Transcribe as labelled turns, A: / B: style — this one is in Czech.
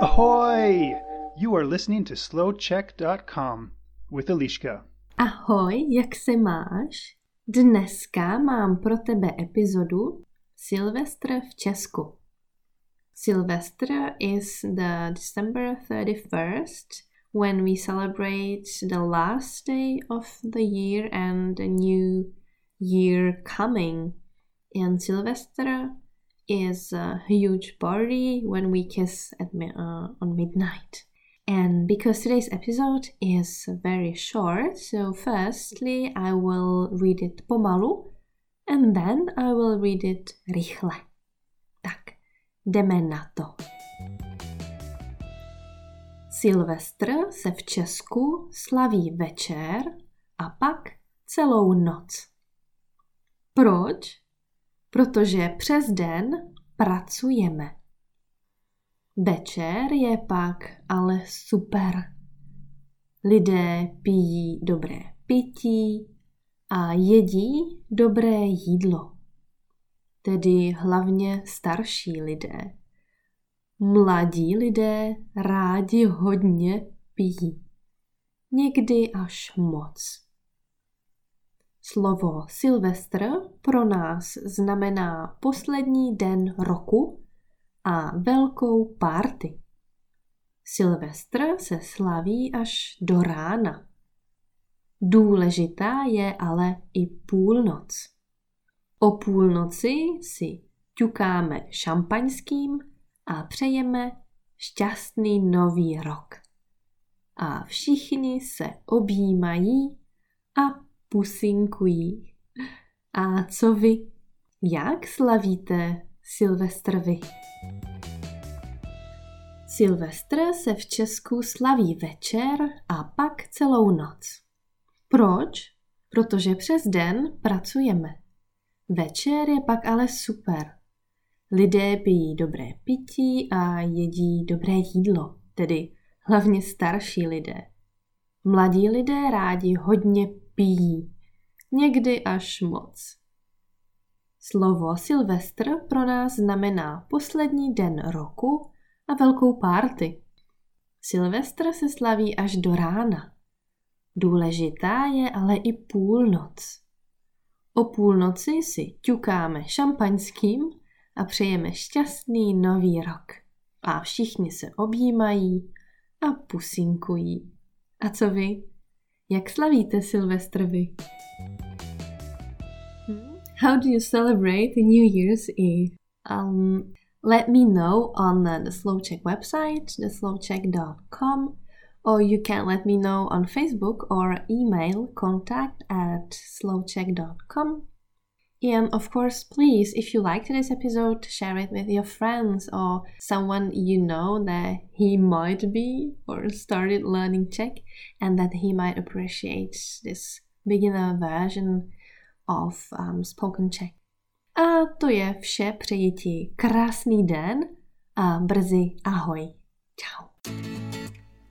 A: Ahoy! You are listening to slowcheck.com with Eliška.
B: Ahoj, jak se máš? Dneska mám pro tebe epizodu Silvestr v Česku. Silvestr is the December 31st when we celebrate the last day of the year and the new year coming. And Silvestre is a huge party when we kiss at uh, on midnight. And because today's episode is very short, so firstly I will read it pomalu and then I will read it rychle. Tak, jdeme na to. Silvestr se v Česku slaví večer a pak celou noc. Proč? Protože přes den pracujeme. Večer je pak ale super. Lidé pijí dobré pití a jedí dobré jídlo. Tedy hlavně starší lidé. Mladí lidé rádi hodně pijí. Někdy až moc. Slovo Silvestr pro nás znamená poslední den roku a velkou párty. Silvestr se slaví až do rána. Důležitá je ale i půlnoc. O půlnoci si ťukáme šampaňským a přejeme šťastný nový rok. A všichni se objímají a pusinkují. A co vy? Jak slavíte Silvestr vy? Silvestr se v Česku slaví večer a pak celou noc. Proč? Protože přes den pracujeme. Večer je pak ale super. Lidé pijí dobré pití a jedí dobré jídlo, tedy hlavně starší lidé. Mladí lidé rádi hodně pijí, někdy až moc. Slovo Silvestr pro nás znamená poslední den roku a velkou párty. Silvestr se slaví až do rána. Důležitá je ale i půlnoc. O půlnoci si ťukáme šampaňským a přejeme šťastný nový rok. A všichni se objímají a pusinkují. A co vy? Jak slavíte Silvestr vy? How do you celebrate the New Year's Eve? Um, let me know on the Slowcheck website, theslowcheck.com, or you can let me know on Facebook or email contact at slowcheck.com. And of course, please, if you liked this episode, share it with your friends or someone you know that he might be or started learning Czech and that he might appreciate this beginner version of um, spoken Czech. A to je vše, přeji ti krásný den a brzy ahoj. Ciao.